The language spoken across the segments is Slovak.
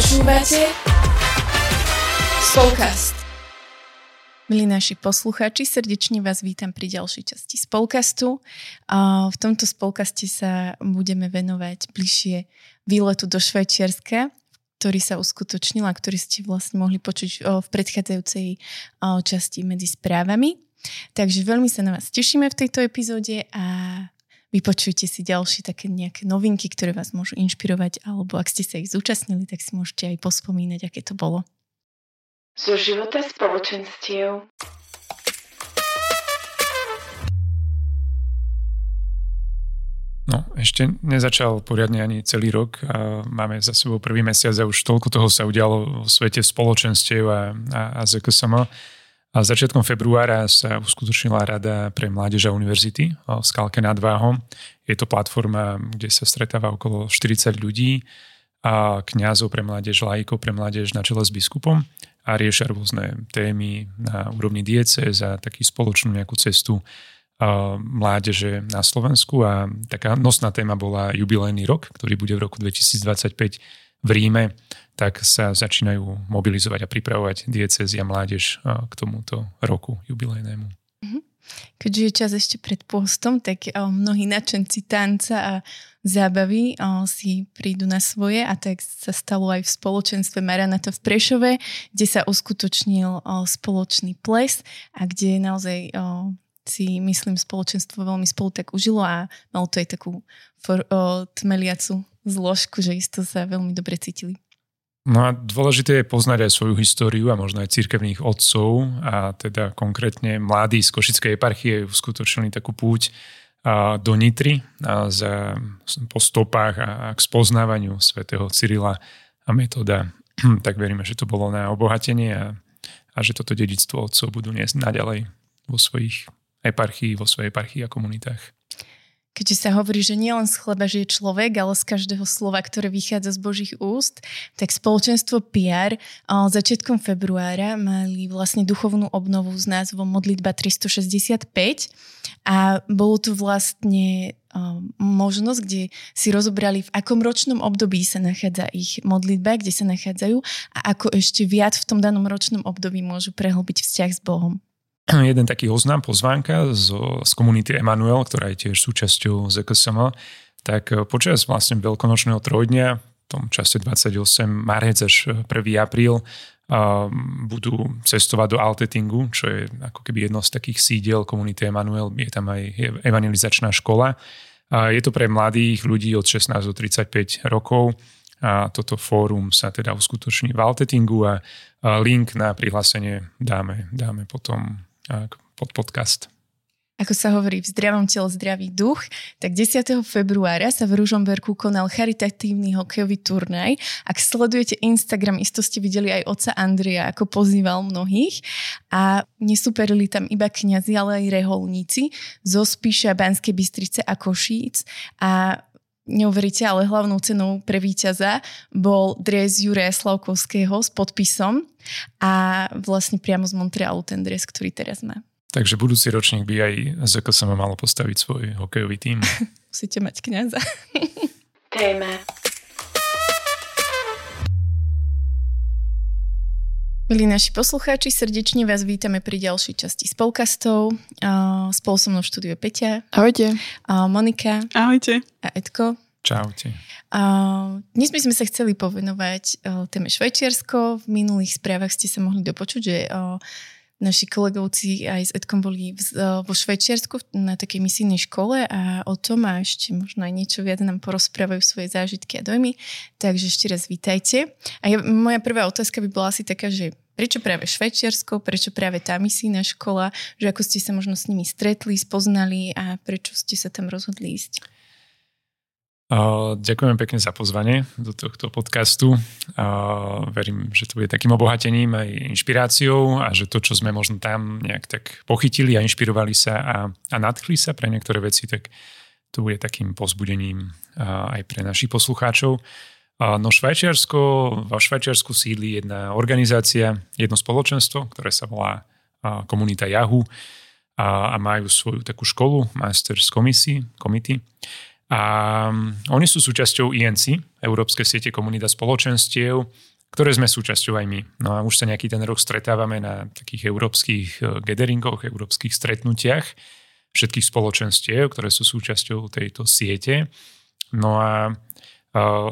Počúvate Spolkast. Milí naši poslucháči, srdečne vás vítam pri ďalšej časti Spolkastu. V tomto Spolkaste sa budeme venovať bližšie výletu do Švajčiarska, ktorý sa uskutočnil a ktorý ste vlastne mohli počuť v predchádzajúcej časti medzi správami. Takže veľmi sa na vás tešíme v tejto epizóde a vypočujte si ďalšie také nejaké novinky, ktoré vás môžu inšpirovať, alebo ak ste sa ich zúčastnili, tak si môžete aj pospomínať, aké to bolo. Zo života spoločenstiev. No, ešte nezačal poriadne ani celý rok a máme za sebou prvý mesiac a už toľko toho sa udialo vo svete spoločenstiev a, a, a ZKSM. A začiatkom februára sa uskutočnila Rada pre mládež a univerzity v Skalke nad Váhom. Je to platforma, kde sa stretáva okolo 40 ľudí a kňazov pre mládež, lajkov pre mládež na čele s biskupom a riešia rôzne témy na úrovni diece za taký spoločnú nejakú cestu mládeže na Slovensku a taká nosná téma bola jubilejný rok, ktorý bude v roku 2025 v Ríme, tak sa začínajú mobilizovať a pripravovať diecezy a mládež k tomuto roku jubilejnému. Mhm. Keďže je čas ešte pred postom, tak mnohí nadšenci tanca a zábavy si prídu na svoje a tak sa stalo aj v spoločenstve Maranata v Prešove, kde sa uskutočnil spoločný ples a kde naozaj si myslím spoločenstvo veľmi spolu tak užilo a malo to aj takú for, o, tmeliacu zložku, že isto sa veľmi dobre cítili. No a dôležité je poznať aj svoju históriu a možno aj církevných otcov a teda konkrétne mladí z Košickej eparchie uskutočnili takú púť do Nitry a za, po stopách a, a k spoznávaniu svätého Cyrila a metóda. tak veríme, že to bolo na obohatenie a, a že toto dedictvo otcov budú niesť naďalej vo svojich eparchii, vo svojej eparchii a komunitách keďže sa hovorí, že nielen z chleba žije človek, ale z každého slova, ktoré vychádza z Božích úst, tak spoločenstvo PR začiatkom februára mali vlastne duchovnú obnovu s názvom Modlitba 365 a bolo tu vlastne možnosť, kde si rozobrali, v akom ročnom období sa nachádza ich modlitba, kde sa nachádzajú a ako ešte viac v tom danom ročnom období môžu prehlbiť vzťah s Bohom. jeden taký oznám, pozvánka z, z komunity Emanuel, ktorá je tiež súčasťou ZKSM, tak eh, počas vlastne veľkonočného trojdňa, v tom čase 28 marec až 1. apríl, budú cestovať do Altetingu, čo je ako keby jedno z takých sídiel komunity Emanuel, je tam aj evangelizačná škola. Je to pre mladých ľudí od 16 do 35 rokov a toto fórum sa teda uskutoční v Altetingu a link na prihlásenie dáme, dáme potom pod podcast. Ako sa hovorí v zdravom tele zdravý duch, tak 10. februára sa v Ružomberku konal charitatívny hokejový turnaj. Ak sledujete Instagram, isto ste videli aj oca Andrea, ako pozýval mnohých. A nesúperili tam iba kňazi, ale aj reholníci zo Spíša, Banskej Bystrice a Košíc. A neuveríte, ale hlavnou cenou pre víťaza bol dres Juraja Slavkovského s podpisom a vlastne priamo z Montrealu ten dres, ktorý teraz má. Takže budúci ročník by aj ZKSM malo postaviť svoj hokejový tým. Musíte mať kniaza. Téma. Milí naši poslucháči, srdečne vás vítame pri ďalšej časti spolkastov. Spolu so mnou v štúdiu Peťa. Ahojte. Monika. Ahojte. A Edko. Čaute. Dnes by sme sa chceli povenovať téme Švajčiarsko. V minulých správach ste sa mohli dopočuť, že naši kolegovci aj s Edkom boli v, vo Švajčiarsku na takej misijnej škole a o tom a ešte možno aj niečo viac nám porozprávajú svoje zážitky a dojmy. Takže ešte raz vítajte. A ja, moja prvá otázka by bola asi taká, že prečo práve Švajčiarsko, prečo práve tá misijná škola, že ako ste sa možno s nimi stretli, spoznali a prečo ste sa tam rozhodli ísť? Ďakujem pekne za pozvanie do tohto podcastu. Verím, že to bude takým obohatením aj inšpiráciou a že to, čo sme možno tam nejak tak pochytili a inšpirovali sa a, a nadchli sa pre niektoré veci, tak to bude takým pozbudením aj pre našich poslucháčov. No Švajčiarsko, vo Švajčiarsku sídli jedna organizácia, jedno spoločenstvo, ktoré sa volá Komunita Yahoo a, majú svoju takú školu, Masters Committee, Committee a mm, oni sú súčasťou INC, Európskej siete komunita spoločenstiev ktoré sme súčasťou aj my. No a už sa nejaký ten rok stretávame na takých európskych e, gatheringoch, európskych stretnutiach všetkých spoločenstiev, ktoré sú súčasťou tejto siete. No a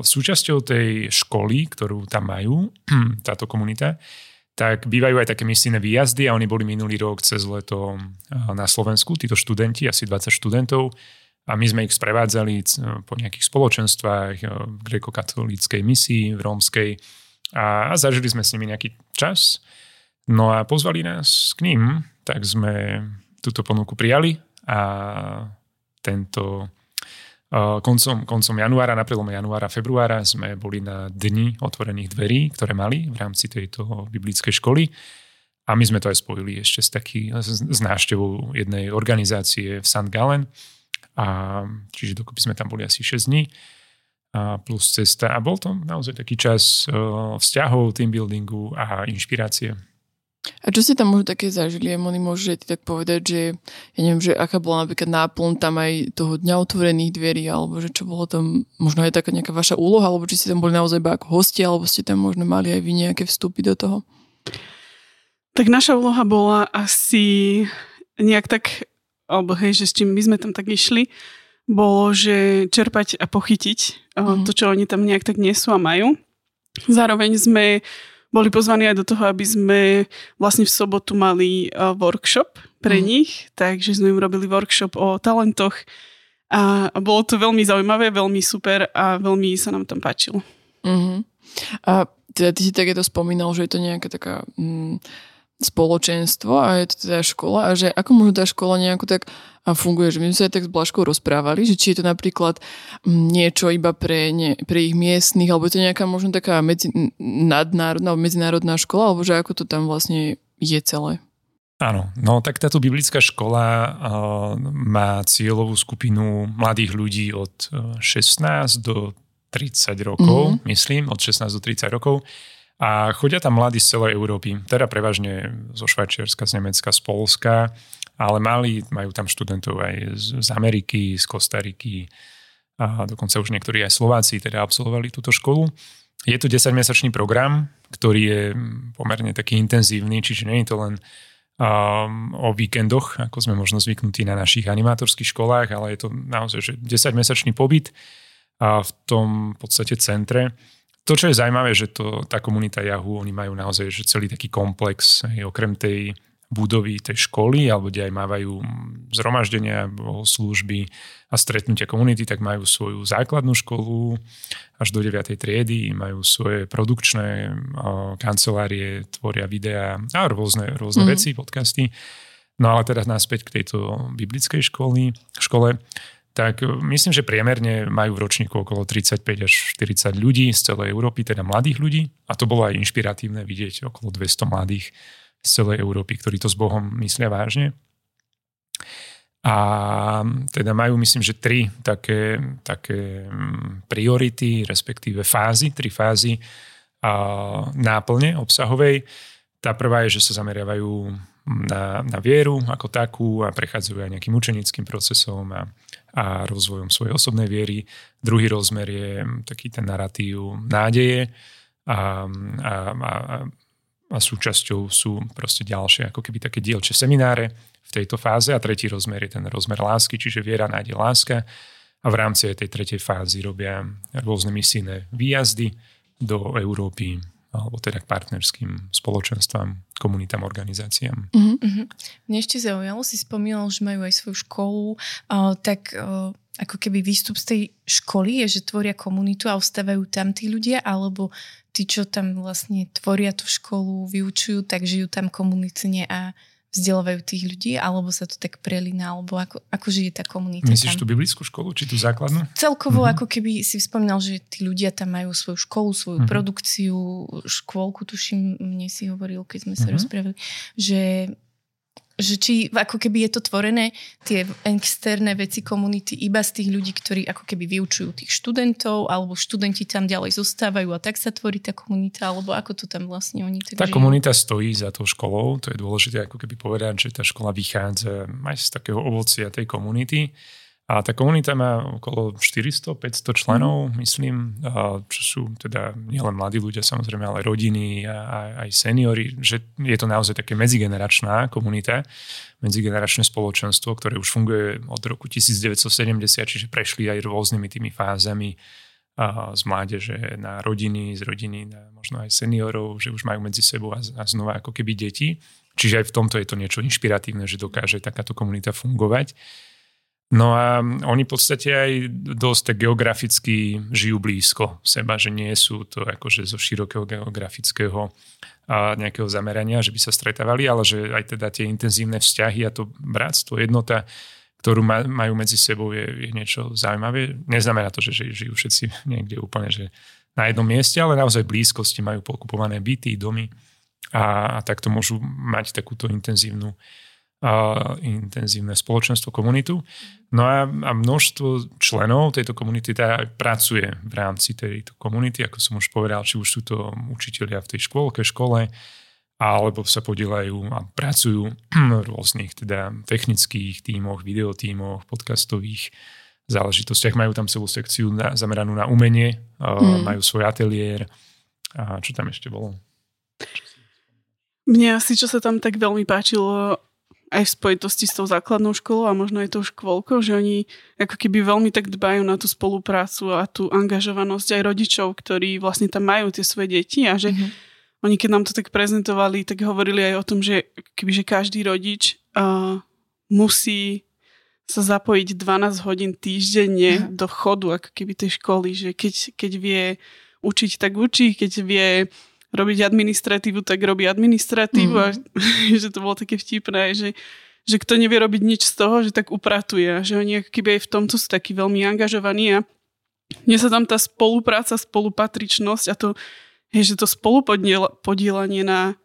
súčasťou tej školy, ktorú tam majú, táto komunita, tak bývajú aj také misijné výjazdy a oni boli minulý rok cez leto na Slovensku, títo študenti, asi 20 študentov, a my sme ich sprevádzali po nejakých spoločenstvách, grekokatolíckej misii, v rómskej a zažili sme s nimi nejaký čas. No a pozvali nás k ním, tak sme túto ponuku prijali a tento koncom, koncom januára, na prelome januára, februára sme boli na dni otvorených dverí, ktoré mali v rámci tejto biblickej školy. A my sme to aj spojili ešte s, taký, s návštevou jednej organizácie v St. Gallen. A, čiže dokopy sme tam boli asi 6 dní a plus cesta. A bol to naozaj taký čas vzťahov, team buildingu a inšpirácie. A čo ste tam možno také zažili? Moni môže ty tak povedať, že ja neviem, že aká bola napríklad náplň tam aj toho dňa otvorených dverí, alebo že čo bolo tam možno aj taká nejaká vaša úloha, alebo či ste tam boli naozaj iba ako hostia, alebo ste tam možno mali aj vy nejaké vstupy do toho? Tak naša úloha bola asi nejak tak, alebo hej, že s čím my sme tam tak išli, bolo, že čerpať a pochytiť mm. to, čo oni tam nejak tak nesú a majú. Zároveň sme boli pozvaní aj do toho, aby sme vlastne v sobotu mali workshop pre mm. nich, takže sme im robili workshop o talentoch a bolo to veľmi zaujímavé, veľmi super a veľmi sa nám tam páčilo. Mm-hmm. A teda ty si takéto spomínal, že je to nejaká taká... Mm, spoločenstvo a je to teda škola a že ako možno tá škola nejako tak funguje, že my sme sa aj tak s Blažkou rozprávali, že či je to napríklad mm, niečo iba pre, ne, pre ich miestnych, alebo je to nejaká možno taká medzi, nadnárodná alebo medzinárodná škola, alebo že ako to tam vlastne je celé. Áno, no tak táto biblická škola uh, má cieľovú skupinu mladých ľudí od 16 do 30 rokov, mm-hmm. myslím, od 16 do 30 rokov. A chodia tam mladí z celej Európy, teda prevažne zo Švajčiarska, z Nemecka, z Polska, ale mali, majú tam študentov aj z, z Ameriky, z Kostariky a dokonca už niektorí aj Slováci teda absolvovali túto školu. Je to 10-mesačný program, ktorý je pomerne taký intenzívny, čiže nie je to len um, o víkendoch, ako sme možno zvyknutí na našich animátorských školách, ale je to naozaj že 10-mesačný pobyt a v tom podstate centre to, čo je zaujímavé, že to, tá komunita Yahoo, oni majú naozaj že celý taký komplex, aj okrem tej budovy tej školy, alebo kde aj mávajú zhromaždenia, služby a stretnutia komunity, tak majú svoju základnú školu až do 9. triedy, majú svoje produkčné kancelárie, tvoria videá a rôzne, rôzne mm. veci, podcasty. No ale teda naspäť k tejto biblickej školy, škole tak e, myslím, že priemerne majú v ročníku okolo 35 až 40 ľudí z celej Európy, teda mladých ľudí. A to bolo aj inšpiratívne vidieť okolo 200 mladých z celej Európy, ktorí to s Bohom myslia vážne. A teda majú, myslím, že tri také, také priority, respektíve fázy, tri fázy a náplne obsahovej. Tá prvá je, že sa zameriavajú na, na vieru ako takú a prechádzajú aj nejakým učenickým procesom a, a rozvojom svojej osobnej viery. Druhý rozmer je taký ten narratív nádeje a, a, a, a súčasťou sú proste ďalšie ako keby také dielčie semináre v tejto fáze. A tretí rozmer je ten rozmer lásky, čiže viera, nádej, láska. A v rámci tej tretej fázy robia rôzne misijné výjazdy do Európy, alebo teda k partnerským spoločenstvám, komunitám, organizáciám. Mm-hmm. Mne ešte zaujalo, si spomínal, že majú aj svoju školu, uh, tak uh, ako keby výstup z tej školy je, že tvoria komunitu a ostávajú tam tí ľudia, alebo tí, čo tam vlastne tvoria tú školu, vyučujú, tak žijú tam komunitne a vzdelávajú tých ľudí, alebo sa to tak prelína, alebo ako, ako žije tá komunita Myslíš tam? tú biblickú školu, či tú základnú? Celkovo, mm-hmm. ako keby si spomínal, že tí ľudia tam majú svoju školu, svoju mm-hmm. produkciu, škôlku, tuším, mne si hovoril, keď sme sa mm-hmm. rozprávali, že že či ako keby je to tvorené tie externé veci komunity iba z tých ľudí, ktorí ako keby vyučujú tých študentov, alebo študenti tam ďalej zostávajú a tak sa tvorí tá komunita, alebo ako to tam vlastne oni tak Tá žijú? komunita stojí za tou školou, to je dôležité ako keby povedať, že tá škola vychádza aj z takého ovocia tej komunity A tá komunita má okolo 400-500 členov, myslím, čo sú teda nielen mladí ľudia, samozrejme, ale rodiny a aj seniory, že je to naozaj také medzigeneračná komunita, medzigeneračné spoločenstvo, ktoré už funguje od roku 1970, čiže prešli aj rôznymi tými fázami z mládeže na rodiny, z rodiny na možno aj seniorov, že už majú medzi sebou a, a znova ako keby deti. Čiže aj v tomto je to niečo inšpiratívne, že dokáže takáto komunita fungovať. No a oni v podstate aj dosť tak geograficky žijú blízko seba, že nie sú to akože zo širokého geografického a nejakého zamerania, že by sa stretávali, ale že aj teda tie intenzívne vzťahy a to bratstvo, jednota, ktorú majú medzi sebou je, je niečo zaujímavé. Neznamená to, že žijú všetci niekde úplne že na jednom mieste, ale naozaj blízkosti majú pokupované byty, domy a, a takto môžu mať takúto intenzívnu a intenzívne spoločenstvo, komunitu. No a, a množstvo členov tejto komunity teda pracuje v rámci tejto komunity, ako som už povedal, či už sú to učiteľia v tej škôlke, škole, alebo sa podielajú a pracujú v rôznych teda technických tímoch, videotímoch, podcastových záležitostiach. Majú tam celú sekciu na, zameranú na umenie, mm. majú svoj ateliér a čo tam ešte bolo? Mne asi, čo sa tam tak veľmi páčilo, aj v spojitosti s tou základnou školou a možno aj tou škôlkou, že oni ako keby veľmi tak dbajú na tú spoluprácu a tú angažovanosť aj rodičov, ktorí vlastne tam majú tie svoje deti a že mm-hmm. oni keď nám to tak prezentovali, tak hovorili aj o tom, že kebyže každý rodič uh, musí sa zapojiť 12 hodín týždenne mm. do chodu ako keby tej školy, že keď, keď vie učiť, tak učí, keď vie robiť administratívu, tak robí administratívu mm. a že to bolo také vtipné, že, že kto nevie robiť nič z toho, že tak upratuje že oni keby aj v tomto sú takí veľmi angažovaní a mne sa tam tá spolupráca, spolupatričnosť a to, je, že to spolupodielanie na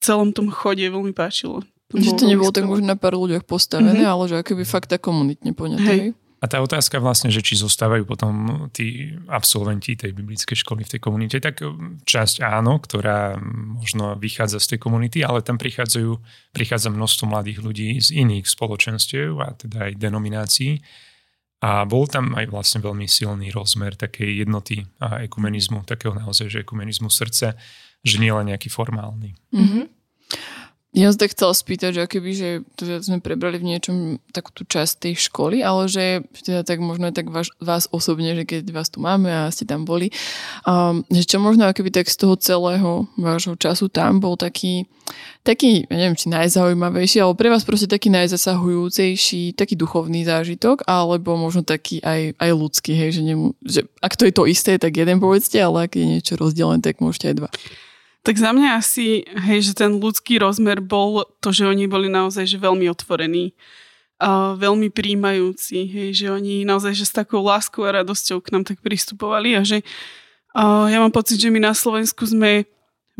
celom tom chode veľmi páčilo. To že to nebolo tak možno na pár ľuďoch postavené, mm-hmm. ale že akoby fakt tak komunitne poňaté. Hej. A tá otázka vlastne, že či zostávajú potom tí absolventi tej biblickej školy v tej komunite, tak časť áno, ktorá možno vychádza z tej komunity, ale tam prichádzajú, prichádza množstvo mladých ľudí z iných spoločenstiev a teda aj denominácií. A bol tam aj vlastne veľmi silný rozmer takej jednoty a ekumenizmu, takého naozaj, že ekumenizmu srdce, že nie len nejaký formálny. Mm-hmm. Ja som tak chcela spýtať, že keby, že teda sme prebrali v niečom takú tú časť tej školy, ale že teda tak možno aj tak vás, vás osobne, že keď vás tu máme a ste tam boli, um, že čo možno keby tak z toho celého vášho času tam bol taký, taký, ja neviem, či najzaujímavejší, ale pre vás proste taký najzasahujúcejší, taký duchovný zážitok, alebo možno taký aj, aj ľudský, hej, že, nemu, že ak to je to isté, tak jeden povedzte, ale ak je niečo rozdelené, tak môžete aj dva. Tak za mňa asi, hej, že ten ľudský rozmer bol to, že oni boli naozaj že veľmi otvorení, a veľmi príjmajúci, hej, že oni naozaj že s takou láskou a radosťou k nám tak pristupovali a že a ja mám pocit, že my na Slovensku sme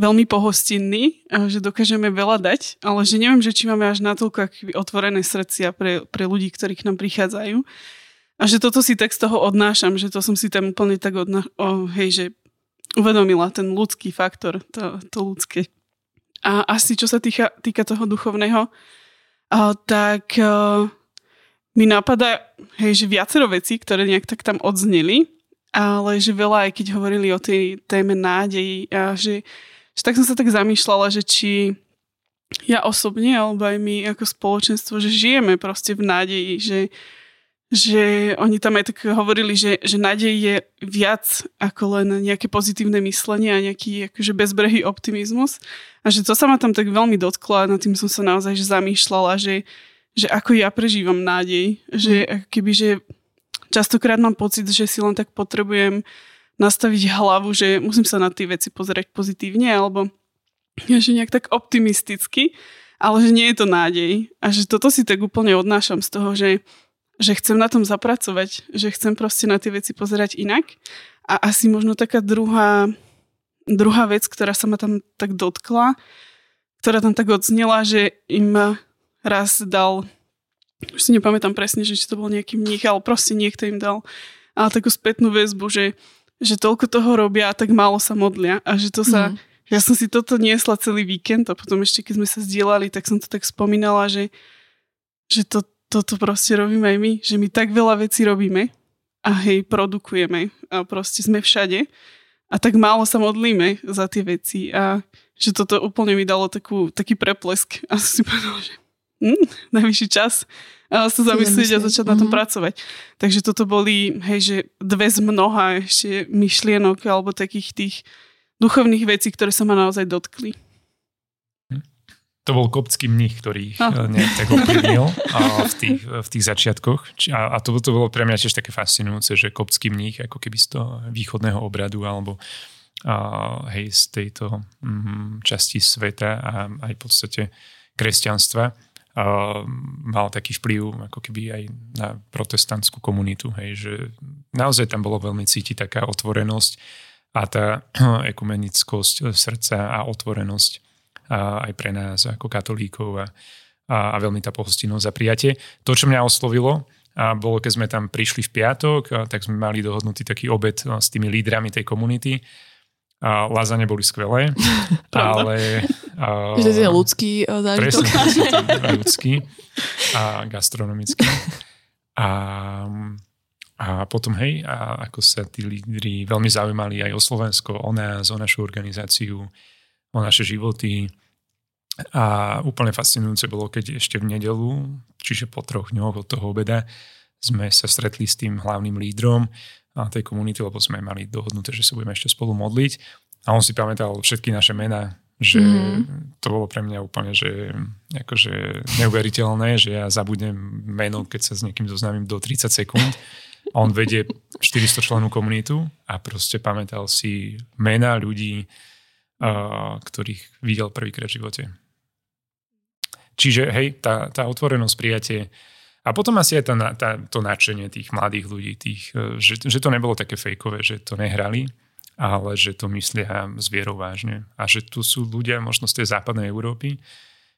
veľmi pohostinní, že dokážeme veľa dať, ale že neviem, že či máme až natoľko otvorené srdcia pre, pre ľudí, ktorí k nám prichádzajú. A že toto si tak z toho odnášam, že to som si tam úplne tak odná... O, hej, že uvedomila ten ľudský faktor, to, to ľudské. A asi čo sa týka, týka toho duchovného, a, tak a, mi napadá, hej, že viacero vecí, ktoré nejak tak tam odzneli, ale že veľa aj keď hovorili o tej téme nádeji a že, že tak som sa tak zamýšľala, že či ja osobne, alebo aj my ako spoločenstvo, že žijeme proste v nádeji, že, že oni tam aj tak hovorili, že, že nádej je viac ako len nejaké pozitívne myslenie a nejaký akože bezbrehý optimizmus. A že to sa ma tam tak veľmi dotklo a nad tým som sa naozaj že zamýšľala, že, že ako ja prežívam nádej. Že mm. keby, že častokrát mám pocit, že si len tak potrebujem nastaviť hlavu, že musím sa na tie veci pozerať pozitívne alebo že nejak tak optimisticky, ale že nie je to nádej. A že toto si tak úplne odnášam z toho, že že chcem na tom zapracovať, že chcem proste na tie veci pozerať inak. A asi možno taká druhá, druhá vec, ktorá sa ma tam tak dotkla, ktorá tam tak odznela, že im raz dal, už si nepamätám presne, že či to bol nejaký mních, ale proste niekto im dal ale takú spätnú väzbu, že, že toľko toho robia a tak málo sa modlia a že to sa, mm. ja som si toto niesla celý víkend a potom ešte keď sme sa zdieľali, tak som to tak spomínala, že, že to toto proste robíme aj my, že my tak veľa vecí robíme a hej, produkujeme a proste sme všade a tak málo sa modlíme za tie veci a že toto úplne mi dalo takú, taký preplesk a som si povedala, že hm, najvyšší čas a sa zamyslieť a začať mm-hmm. na tom mhm. pracovať. Takže toto boli, hej, že dve z mnoha ešte myšlienok alebo takých tých duchovných vecí, ktoré sa ma naozaj dotkli. To bol kopský mních, ktorý ich oh. nejak tak ovplyvnil v tých, v tých začiatkoch. A, a to, to bolo pre mňa tiež také fascinujúce, že kopský mních ako keby z toho východného obradu alebo a, hej, z tejto mm, časti sveta a aj v podstate kresťanstva a, mal taký vplyv ako keby aj na protestantskú komunitu. Hej, že naozaj tam bolo veľmi cítiť taká otvorenosť a tá ekumenickosť srdca a otvorenosť a aj pre nás ako katolíkov a, a, a veľmi tá pohostinnosť za prijatie. To, čo mňa oslovilo, a bolo, keď sme tam prišli v piatok, a tak sme mali dohodnutý taký obed s tými lídrami tej komunity. A lazane boli skvelé, ale... A, to je ľudský zážitok. Presne, ľudský a gastronomický. A, a potom, hej, a ako sa tí lídry veľmi zaujímali aj o Slovensko, o nás, o našu organizáciu, o naše životy. A úplne fascinujúce bolo, keď ešte v nedelu, čiže po troch dňoch od toho obeda, sme sa stretli s tým hlavným lídrom tej komunity, lebo sme mali dohodnuté, že sa budeme ešte spolu modliť. A on si pamätal všetky naše mená, že mm. to bolo pre mňa úplne, že akože neuveriteľné, že ja zabudnem meno, keď sa s niekým zoznámim do 30 sekúnd. A on vedie 400 členú komunitu a proste pamätal si mená ľudí, ktorých videl prvýkrát v živote. Čiže hej, tá, tá otvorenosť, prijatie a potom asi aj tá, tá, to nadšenie tých mladých ľudí, tých, e, že, že to nebolo také fejkové, že to nehrali, ale že to myslia s vierou vážne. A že tu sú ľudia možno z tej západnej Európy,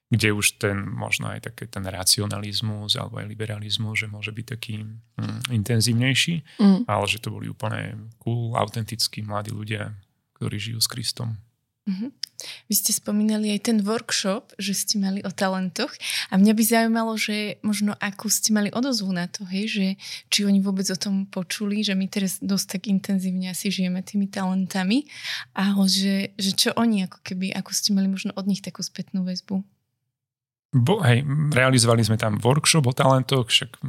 kde už ten možno aj taký ten racionalizmus alebo aj liberalizmus, že môže byť taký mm, intenzívnejší, mm. ale že to boli úplne cool, autentickí mladí ľudia, ktorí žijú s Kristom. Mm-hmm. Vy ste spomínali aj ten workshop, že ste mali o talentoch a mňa by zaujímalo, že možno akú ste mali odozvu na to, hej, že či oni vôbec o tom počuli, že my teraz dosť tak intenzívne asi žijeme tými talentami a že, že čo oni ako keby, ako ste mali možno od nich takú spätnú väzbu. Bo, hej, realizovali sme tam workshop o talentoch, však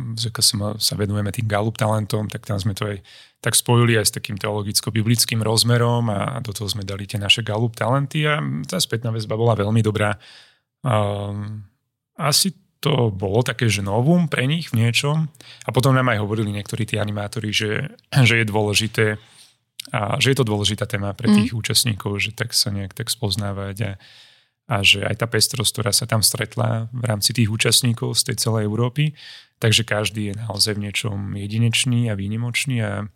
sa venujeme tým Gallup talentom, tak tam sme to aj tak spojili aj s takým teologicko-biblickým rozmerom a do toho sme dali tie naše Gallup talenty a tá spätná väzba bola veľmi dobrá. Um, asi to bolo také, že novum pre nich v niečom a potom nám aj hovorili niektorí tí animátori, že, že je dôležité a že je to dôležitá téma pre tých mm. účastníkov, že tak sa nejak tak spoznávať a, a že aj tá pestrosť, ktorá sa tam stretla v rámci tých účastníkov z tej celej Európy, takže každý je naozaj v niečom jedinečný a výnimočný a,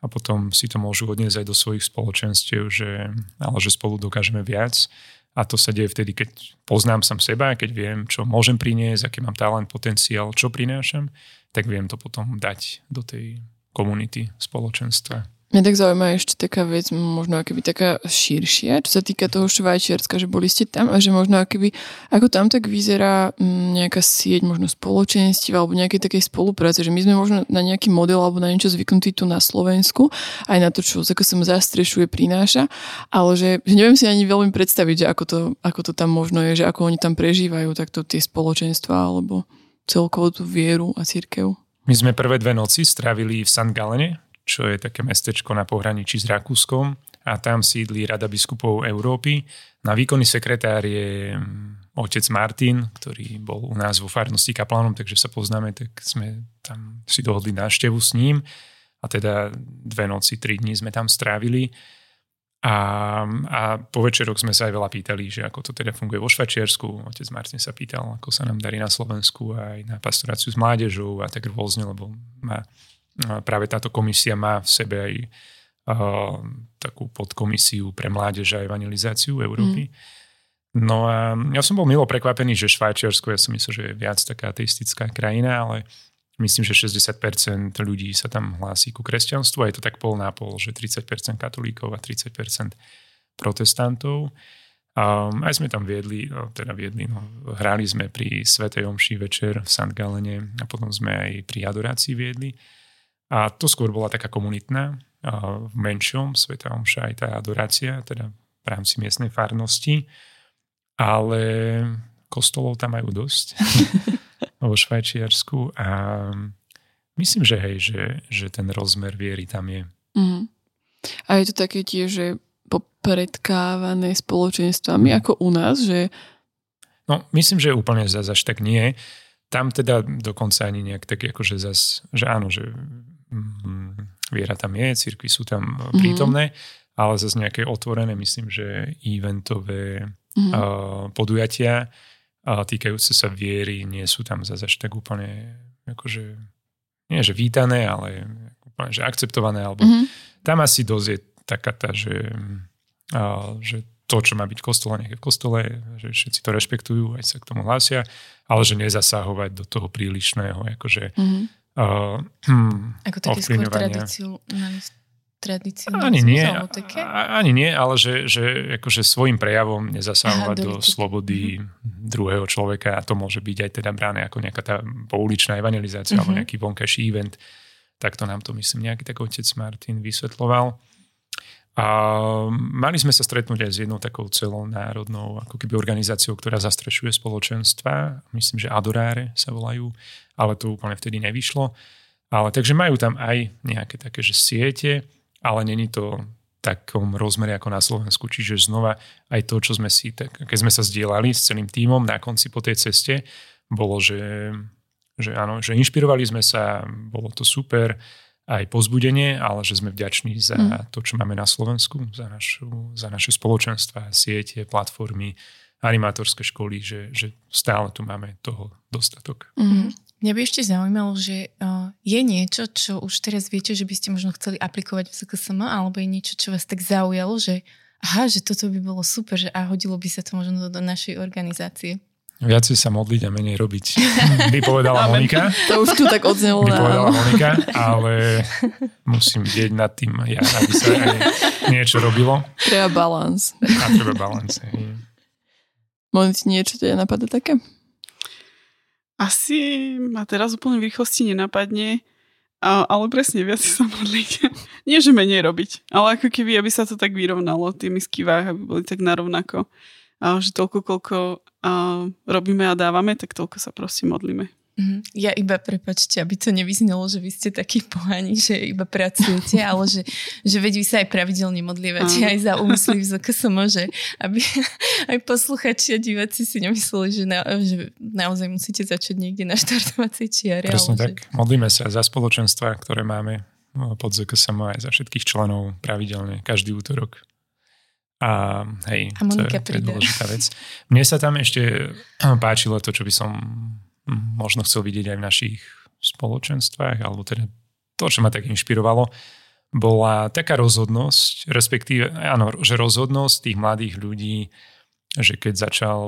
a potom si to môžu odniesť aj do svojich spoločenstiev, že, ale že spolu dokážeme viac. A to sa deje vtedy, keď poznám sám seba, keď viem, čo môžem priniesť, aký mám talent, potenciál, čo prinášam, tak viem to potom dať do tej komunity, spoločenstva. Mňa tak zaujíma ešte taká vec, možno akoby taká širšia, čo sa týka toho Švajčiarska, že boli ste tam a že možno akoby, ako tam tak vyzerá mm, nejaká sieť, možno spoločenstiev alebo nejakej takej spolupráce, že my sme možno na nejaký model alebo na niečo zvyknutí tu na Slovensku, aj na to, čo ako som zastrešuje, prináša, ale že, že neviem si ani veľmi predstaviť, že ako to, ako to tam možno je, že ako oni tam prežívajú takto tie spoločenstva alebo celkovo tú vieru a církev. My sme prvé dve noci strávili v St. Galene, čo je také mestečko na pohraničí s Rakúskom a tam sídli Rada biskupov Európy. Na výkonný sekretár je mm, otec Martin, ktorý bol u nás vo farnosti kaplánom, takže sa poznáme, tak sme tam si dohodli návštevu s ním a teda dve noci, tri dní sme tam strávili. A, a po večeroch sme sa aj veľa pýtali, že ako to teda funguje vo Švačiarsku. Otec Martin sa pýtal, ako sa nám darí na Slovensku aj na pastoráciu s mládežou a tak rôzne, lebo má práve táto komisia má v sebe aj uh, takú podkomisiu pre mládež a evangelizáciu Európy. Mm. No a ja som bol milo prekvapený, že Švajčiarsko, ja som myslel, že je viac taká ateistická krajina, ale myslím, že 60% ľudí sa tam hlási ku kresťanstvu a je to tak pol na pol, že 30% katolíkov a 30% protestantov. Um, aj sme tam viedli, no, teda viedli, no, hrali sme pri Svetej Omši večer v St. Galene a potom sme aj pri adorácii viedli. A to skôr bola taká komunitná, v menšom Sveta Omša aj tá adorácia, teda v rámci miestnej farnosti. Ale kostolov tam majú dosť vo Švajčiarsku a myslím, že hej, že, že ten rozmer viery tam je. Mm. A je to také tiež, že popredkávané spoločenstvami mm. ako u nás, že... No, myslím, že úplne zase až tak nie. Tam teda dokonca ani nejak tak akože zas, že áno, že viera tam je, cirkvi sú tam mm. prítomné, ale zase nejaké otvorené, myslím, že eventové mm. uh, podujatia uh, týkajúce sa viery nie sú tam zase až tak úplne akože nie že vítané, ale úplne že akceptované, alebo mm. tam asi dosť je taká tá, že, a, že to, čo má byť v kostole, nech je v kostole, že všetci to rešpektujú, aj sa k tomu hlásia, ale že nezasahovať do toho prílišného, akože mm-hmm. Uh, Ako také skôr tradíciu ani nie, ani nie, ale že, že akože svojim prejavom nezasahovať Aha, do, do slobody mm-hmm. druhého človeka a to môže byť aj teda bráne ako nejaká tá pouličná evangelizácia mm-hmm. alebo nejaký vonkajší event. Takto nám to myslím nejaký tak otec Martin vysvetloval. A mali sme sa stretnúť aj s jednou takou celou národnou ako keby organizáciou, ktorá zastrešuje spoločenstva. Myslím, že Adoráre sa volajú, ale to úplne vtedy nevyšlo. Ale takže majú tam aj nejaké také, že siete, ale není to takom rozmere ako na Slovensku. Čiže znova aj to, čo sme si, tak, keď sme sa zdieľali s celým tímom na konci po tej ceste, bolo, že, že áno, že inšpirovali sme sa, bolo to super, aj pozbudenie, ale že sme vďační za mm. to, čo máme na Slovensku, za, našu, za naše spoločenstva, siete, platformy, animátorské školy, že, že stále tu máme toho dostatok. Mm. Mňa by ešte zaujímalo, že je niečo, čo už teraz viete, že by ste možno chceli aplikovať v ZKSM, alebo je niečo, čo vás tak zaujalo, že aha, že toto by bolo super, že a hodilo by sa to možno do, do našej organizácie. Viacej sa modliť a menej robiť. By povedala Monika. To už tu tak odznelo. By povedala Monika, ale musím dieť nad tým ja, aby sa aj niečo robilo. Treba balans. A treba balans. Monici, niečo ťa napadá také? Asi ma teraz úplne v rýchlosti nenapadne, ale presne viac sa modliť. Nie, že menej robiť, ale ako keby, aby sa to tak vyrovnalo, tie misky váh, aby boli tak narovnako a že toľko, koľko robíme a dávame, tak toľko sa proste modlíme. Mm-hmm. Ja iba, prepačte, aby to nevyznelo, že vy ste takí pohani, že iba pracujete, ale že, že veď vy sa aj pravidelne modlievate aj za úmysly v ZKSM, že aby aj posluchači a diváci si nemysleli, že, na, že naozaj musíte začať niekde na štartovacej čiare. Presne tak. Že... Modlíme sa za spoločenstva, ktoré máme no, pod ZKSM aj za všetkých členov pravidelne, každý útorok. A hej, a to, je, to je dôležitá vec. Mne sa tam ešte páčilo to, čo by som možno chcel vidieť aj v našich spoločenstvách, alebo teda to, čo ma tak inšpirovalo, bola taká rozhodnosť, respektíve, áno, že rozhodnosť tých mladých ľudí, že keď začal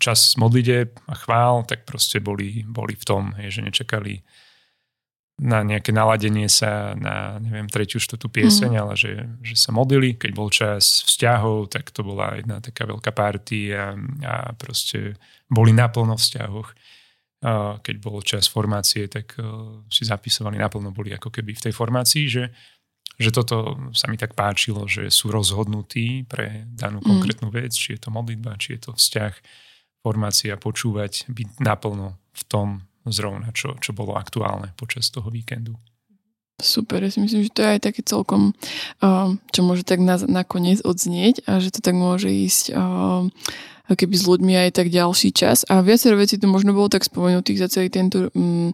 čas modlite a chvál, tak proste boli, boli v tom, hej, že nečakali na nejaké naladenie sa na, neviem, tretiu, štvrtú pieseň, mm. ale že, že sa modlili. Keď bol čas vzťahov, tak to bola jedna taká veľká party a, a proste boli naplno v vzťahoch. Keď bol čas formácie, tak uh, si zapisovali naplno, boli ako keby v tej formácii, že, že toto sa mi tak páčilo, že sú rozhodnutí pre danú mm. konkrétnu vec, či je to modlitba, či je to vzťah, formácia, počúvať, byť naplno v tom, zrovna, čo, čo bolo aktuálne počas toho víkendu. Super, ja si myslím, že to je aj také celkom, čo môže tak na, nakoniec odznieť a že to tak môže ísť keby s ľuďmi aj tak ďalší čas. A viacero vecí tu možno bolo tak spomenutých za celý tento um,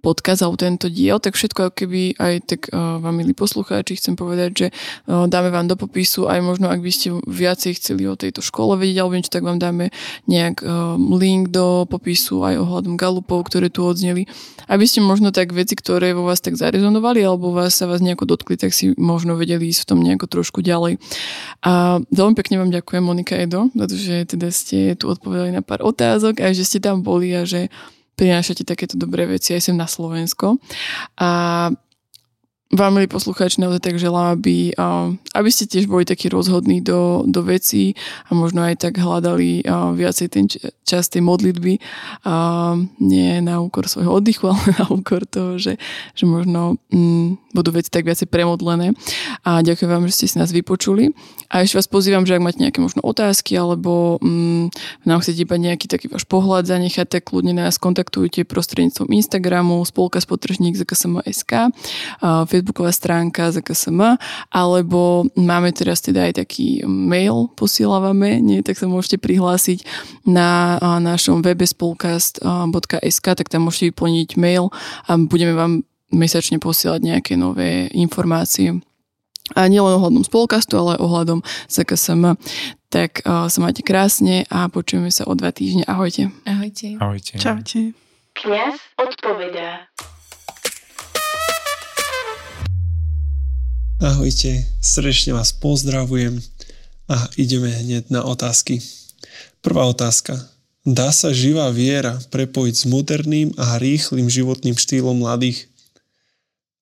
podcast alebo tento diel, tak všetko ako keby aj tak uh, vám milí poslucháči chcem povedať, že uh, dáme vám do popisu aj možno ak by ste viacej chceli o tejto škole vedieť alebo niečo, tak vám dáme nejak uh, link do popisu aj ohľadom galupov, ktoré tu odzneli. Aby ste možno tak veci, ktoré vo vás tak zarezonovali alebo vás sa vás nejako dotkli, tak si možno vedeli ísť v tom nejako trošku ďalej. A veľmi pekne vám ďakujem Monika Edo, pretože teda ste tu odpovedali na pár otázok a že ste tam boli a že prinášate takéto dobré veci aj sem na Slovensko. A vám, milí poslucháči, naozaj tak želám, aby, aby ste tiež boli takí rozhodní do, do vecí a možno aj tak hľadali viacej ten čas tej modlitby. A nie na úkor svojho oddychu, ale na úkor toho, že, že možno mm, budú veci tak viacej premodlené. A ďakujem vám, že ste si nás vypočuli. A ešte vás pozývam, že ak máte nejaké možno otázky alebo mm, nám chcete iba nejaký taký váš pohľad zanechať, tak kľudne nás kontaktujte prostredníctvom Instagramu, spolka spotržník ZKSM.sk, facebooková stránka ZKSM, alebo máme teraz teda aj taký mail posielávame, nie, tak sa môžete prihlásiť na našom webe spolkast.sk, tak tam môžete vyplniť mail a budeme vám mesačne posielať nejaké nové informácie a nielen ohľadom spolkastu, ale ohľadom ZKSM. Tak uh, sa máte krásne a počujeme sa o dva týždne. Ahojte. Ahojte. Ahojte. Čaute. Kňaz odpovedá. Ahojte, srdečne vás pozdravujem a ideme hneď na otázky. Prvá otázka. Dá sa živá viera prepojiť s moderným a rýchlým životným štýlom mladých?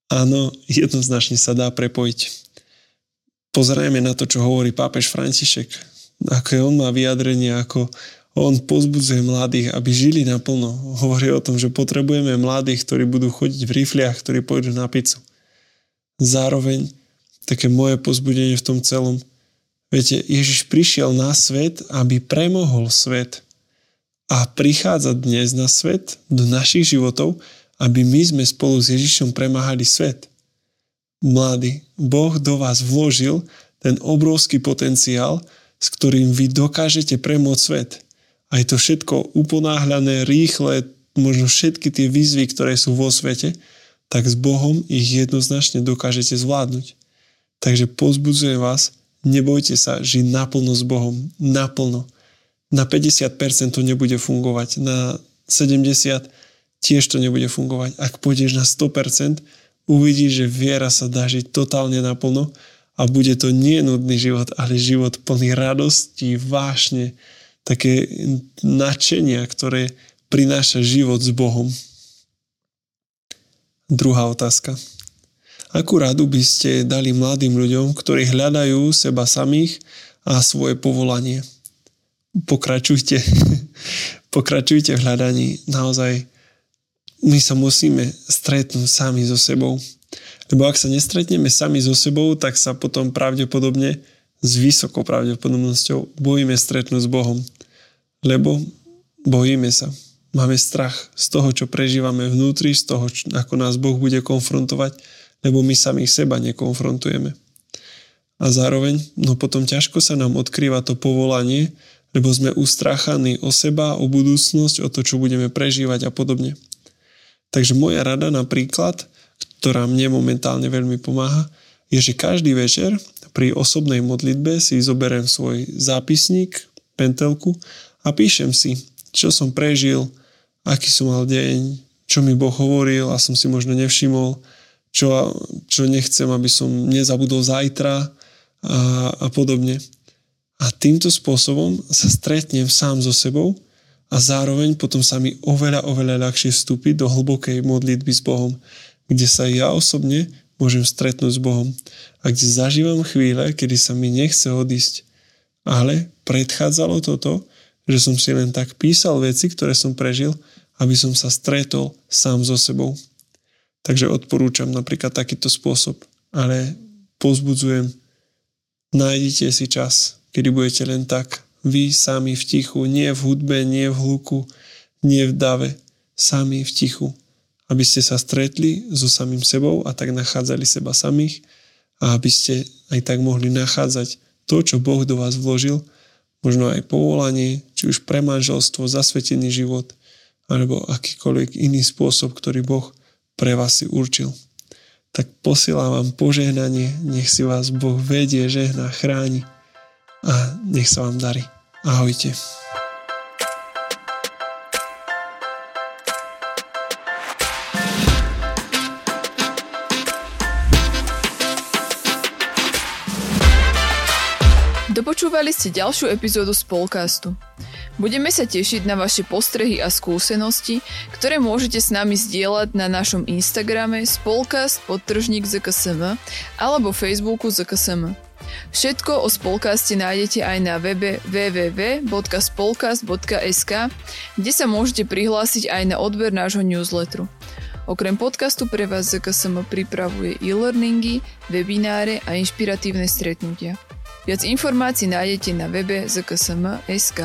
Áno, jednoznačne sa dá prepojiť pozrieme na to, čo hovorí pápež František, aké on má vyjadrenie, ako on pozbudzuje mladých, aby žili naplno. Hovorí o tom, že potrebujeme mladých, ktorí budú chodiť v rifliach, ktorí pôjdu na pizzu. Zároveň také moje pozbudenie v tom celom. Viete, Ježiš prišiel na svet, aby premohol svet. A prichádza dnes na svet, do našich životov, aby my sme spolu s Ježišom premáhali svet mladí, Boh do vás vložil ten obrovský potenciál, s ktorým vy dokážete premôcť svet. A je to všetko uponáhľané, rýchle, možno všetky tie výzvy, ktoré sú vo svete, tak s Bohom ich jednoznačne dokážete zvládnuť. Takže pozbudzujem vás, nebojte sa žiť naplno s Bohom. Naplno. Na 50% to nebude fungovať, na 70% tiež to nebude fungovať. Ak pôjdeš na 100%, uvidíš, že viera sa dá žiť totálne naplno a bude to nie nudný život, ale život plný radosti, vášne, také nadšenia, ktoré prináša život s Bohom. Druhá otázka. Akú radu by ste dali mladým ľuďom, ktorí hľadajú seba samých a svoje povolanie? Pokračujte. Pokračujte v hľadaní. Naozaj my sa musíme stretnúť sami so sebou. Lebo ak sa nestretneme sami so sebou, tak sa potom pravdepodobne s vysokou pravdepodobnosťou bojíme stretnúť s Bohom. Lebo bojíme sa. Máme strach z toho, čo prežívame vnútri, z toho, ako nás Boh bude konfrontovať, lebo my samých seba nekonfrontujeme. A zároveň, no potom ťažko sa nám odkrýva to povolanie, lebo sme ustráchaní o seba, o budúcnosť, o to, čo budeme prežívať a podobne. Takže moja rada napríklad, ktorá mne momentálne veľmi pomáha, je, že každý večer pri osobnej modlitbe si zoberiem svoj zápisník, pentelku a píšem si, čo som prežil, aký som mal deň, čo mi Boh hovoril a som si možno nevšimol, čo, čo nechcem, aby som nezabudol zajtra a, a podobne. A týmto spôsobom sa stretnem sám so sebou a zároveň potom sa mi oveľa, oveľa ľahšie vstúpiť do hlbokej modlitby s Bohom, kde sa ja osobne môžem stretnúť s Bohom a kde zažívam chvíle, kedy sa mi nechce odísť. Ale predchádzalo toto, že som si len tak písal veci, ktoré som prežil, aby som sa stretol sám so sebou. Takže odporúčam napríklad takýto spôsob, ale pozbudzujem, nájdite si čas, kedy budete len tak vy sami v tichu, nie v hudbe, nie v hluku, nie v dave, sami v tichu, aby ste sa stretli so samým sebou a tak nachádzali seba samých a aby ste aj tak mohli nachádzať to, čo Boh do vás vložil, možno aj povolanie, či už pre manželstvo, zasvetený život, alebo akýkoľvek iný spôsob, ktorý Boh pre vás si určil. Tak posielam vám požehnanie, nech si vás Boh vedie, žehná, chráni a nech sa vám darí. Ahojte. Dopočúvali ste ďalšiu epizódu Spolcastu. Budeme sa tešiť na vaše postrehy a skúsenosti, ktoré môžete s nami zdieľať na našom Instagrame spolkast podtržník ZKSM alebo Facebooku ZKSM. Všetko o Spolkaste nájdete aj na webe www.spolkast.sk, kde sa môžete prihlásiť aj na odber nášho newsletteru. Okrem podcastu pre vás ZKSM pripravuje e-learningy, webináre a inšpiratívne stretnutia. Viac informácií nájdete na webe zksm.sk.